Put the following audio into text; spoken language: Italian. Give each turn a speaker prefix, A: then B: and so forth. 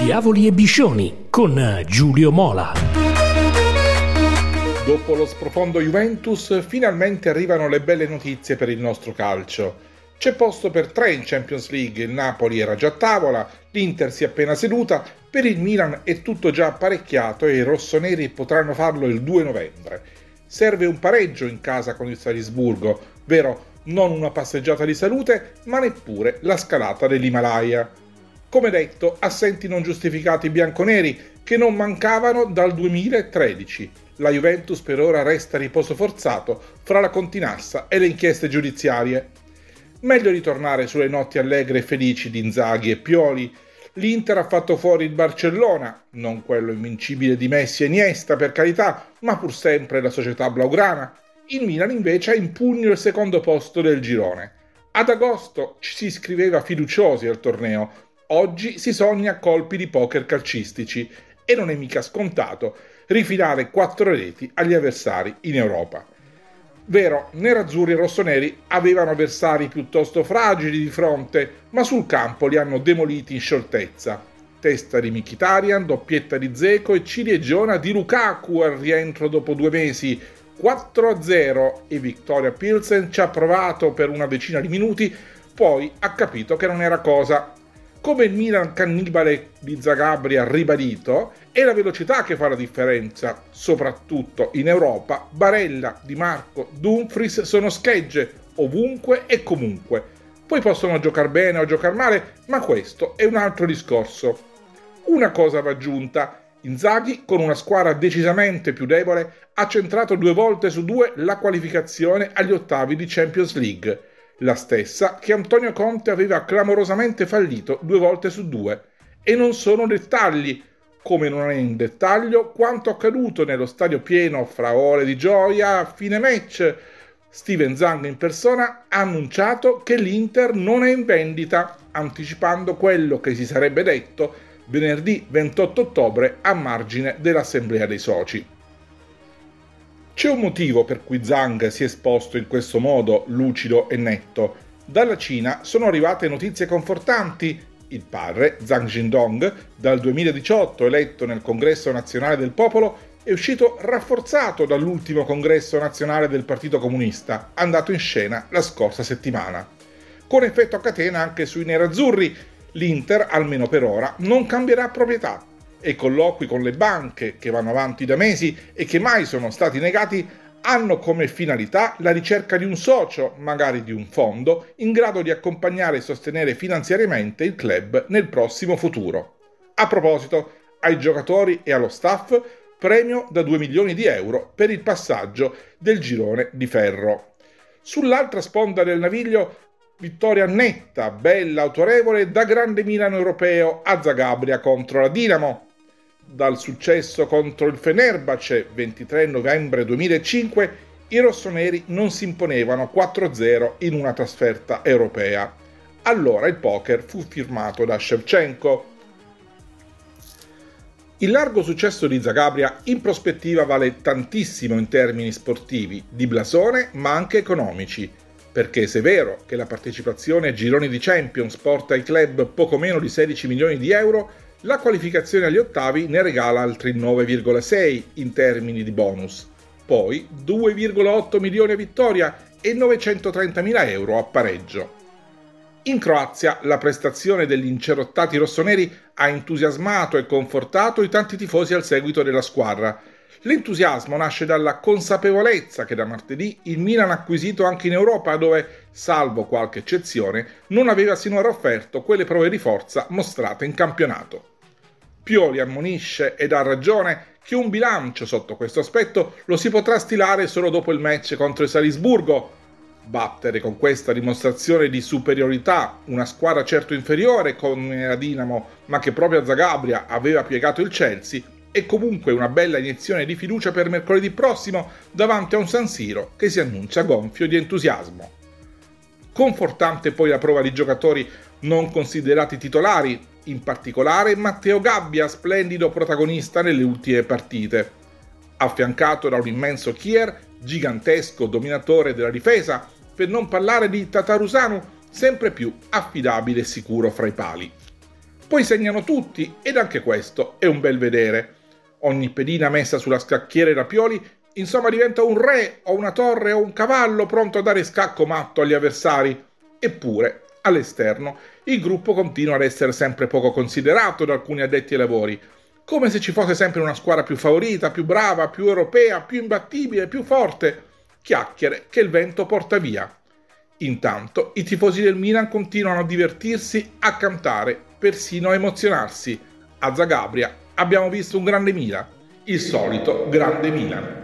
A: Diavoli e Biscioni con Giulio Mola.
B: Dopo lo sprofondo Juventus, finalmente arrivano le belle notizie per il nostro calcio. C'è posto per tre in Champions League, il Napoli era già a tavola, l'Inter si è appena seduta, per il Milan è tutto già apparecchiato e i rossoneri potranno farlo il 2 novembre. Serve un pareggio in casa con il Salisburgo, vero non una passeggiata di salute, ma neppure la scalata dell'Himalaya. Come detto, assenti non giustificati bianconeri che non mancavano dal 2013. La Juventus per ora resta a riposo forzato fra la continassa e le inchieste giudiziarie. Meglio ritornare sulle notti allegre e felici di Inzaghi e Pioli. L'Inter ha fatto fuori il Barcellona, non quello invincibile di Messi e Iniesta per carità, ma pur sempre la società blaugrana. Il Milan invece ha in pugno il secondo posto del girone. Ad agosto ci si iscriveva fiduciosi al torneo, oggi si sogna colpi di poker calcistici e non è mica scontato rifilare quattro reti agli avversari in Europa. Vero, nerazzurri e rossoneri avevano avversari piuttosto fragili di fronte, ma sul campo li hanno demoliti in scioltezza. Testa di Mkhitaryan, doppietta di Zeco e cilieggiona di Lukaku al rientro dopo due mesi, 4-0 e Victoria Pilsen ci ha provato per una decina di minuti, poi ha capito che non era cosa. Come il Milan cannibale di Zagabri ha ribadito, è la velocità che fa la differenza, soprattutto in Europa. Barella, Di Marco, Dumfries sono schegge ovunque e comunque. Poi possono giocare bene o giocare male, ma questo è un altro discorso. Una cosa va aggiunta, Inzaghi, con una squadra decisamente più debole, ha centrato due volte su due la qualificazione agli ottavi di Champions League, la stessa che Antonio Conte aveva clamorosamente fallito due volte su due. E non sono dettagli, come non è in dettaglio quanto accaduto nello stadio pieno fra ore di gioia a fine match. Steven Zang in persona ha annunciato che l'Inter non è in vendita, anticipando quello che si sarebbe detto venerdì 28 ottobre a margine dell'assemblea dei soci. C'è un motivo per cui Zhang si è esposto in questo modo lucido e netto. Dalla Cina sono arrivate notizie confortanti. Il padre, Zhang Jindong, dal 2018 eletto nel Congresso Nazionale del Popolo, è uscito rafforzato dall'ultimo Congresso Nazionale del Partito Comunista, andato in scena la scorsa settimana. Con effetto a catena anche sui nerazzurri, l'Inter, almeno per ora, non cambierà proprietà e colloqui con le banche che vanno avanti da mesi e che mai sono stati negati hanno come finalità la ricerca di un socio, magari di un fondo, in grado di accompagnare e sostenere finanziariamente il club nel prossimo futuro. A proposito, ai giocatori e allo staff premio da 2 milioni di euro per il passaggio del girone di ferro. Sull'altra sponda del naviglio vittoria netta, bella, autorevole da grande Milano europeo a Zagabria contro la Dinamo. Dal successo contro il Fenerbahce 23 novembre 2005 i rossoneri non si imponevano 4-0 in una trasferta europea. Allora il poker fu firmato da Shevchenko. Il largo successo di Zagabria in prospettiva vale tantissimo in termini sportivi, di blasone ma anche economici perché se è vero che la partecipazione ai gironi di Champions porta ai club poco meno di 16 milioni di euro, la qualificazione agli ottavi ne regala altri 9,6 in termini di bonus. Poi 2,8 milioni a vittoria e 930 mila euro a pareggio. In Croazia la prestazione degli incerottati rossoneri ha entusiasmato e confortato i tanti tifosi al seguito della squadra, L'entusiasmo nasce dalla consapevolezza che da martedì il Milan ha acquisito anche in Europa dove, salvo qualche eccezione, non aveva sinora offerto quelle prove di forza mostrate in campionato. Pioli ammonisce ed ha ragione che un bilancio sotto questo aspetto lo si potrà stilare solo dopo il match contro il Salisburgo. Battere con questa dimostrazione di superiorità una squadra certo inferiore come la Dinamo, ma che proprio a Zagabria aveva piegato il Chelsea, e comunque una bella iniezione di fiducia per mercoledì prossimo davanti a un San Siro che si annuncia gonfio di entusiasmo. Confortante poi la prova di giocatori non considerati titolari, in particolare Matteo Gabbia, splendido protagonista nelle ultime partite. Affiancato da un immenso Kier, gigantesco dominatore della difesa, per non parlare di Tatarusanu, sempre più affidabile e sicuro fra i pali. poi segnano tutti ed anche questo è un bel vedere. Ogni pedina messa sulla scacchiera e Rapioli insomma diventa un re o una torre o un cavallo pronto a dare scacco matto agli avversari. Eppure, all'esterno, il gruppo continua ad essere sempre poco considerato da alcuni addetti ai lavori, come se ci fosse sempre una squadra più favorita, più brava, più europea, più imbattibile, più forte. Chiacchiere che il vento porta via. Intanto i tifosi del Milan continuano a divertirsi, a cantare, persino a emozionarsi. A Zagabria abbiamo visto un grande Milan, il solito grande Milan.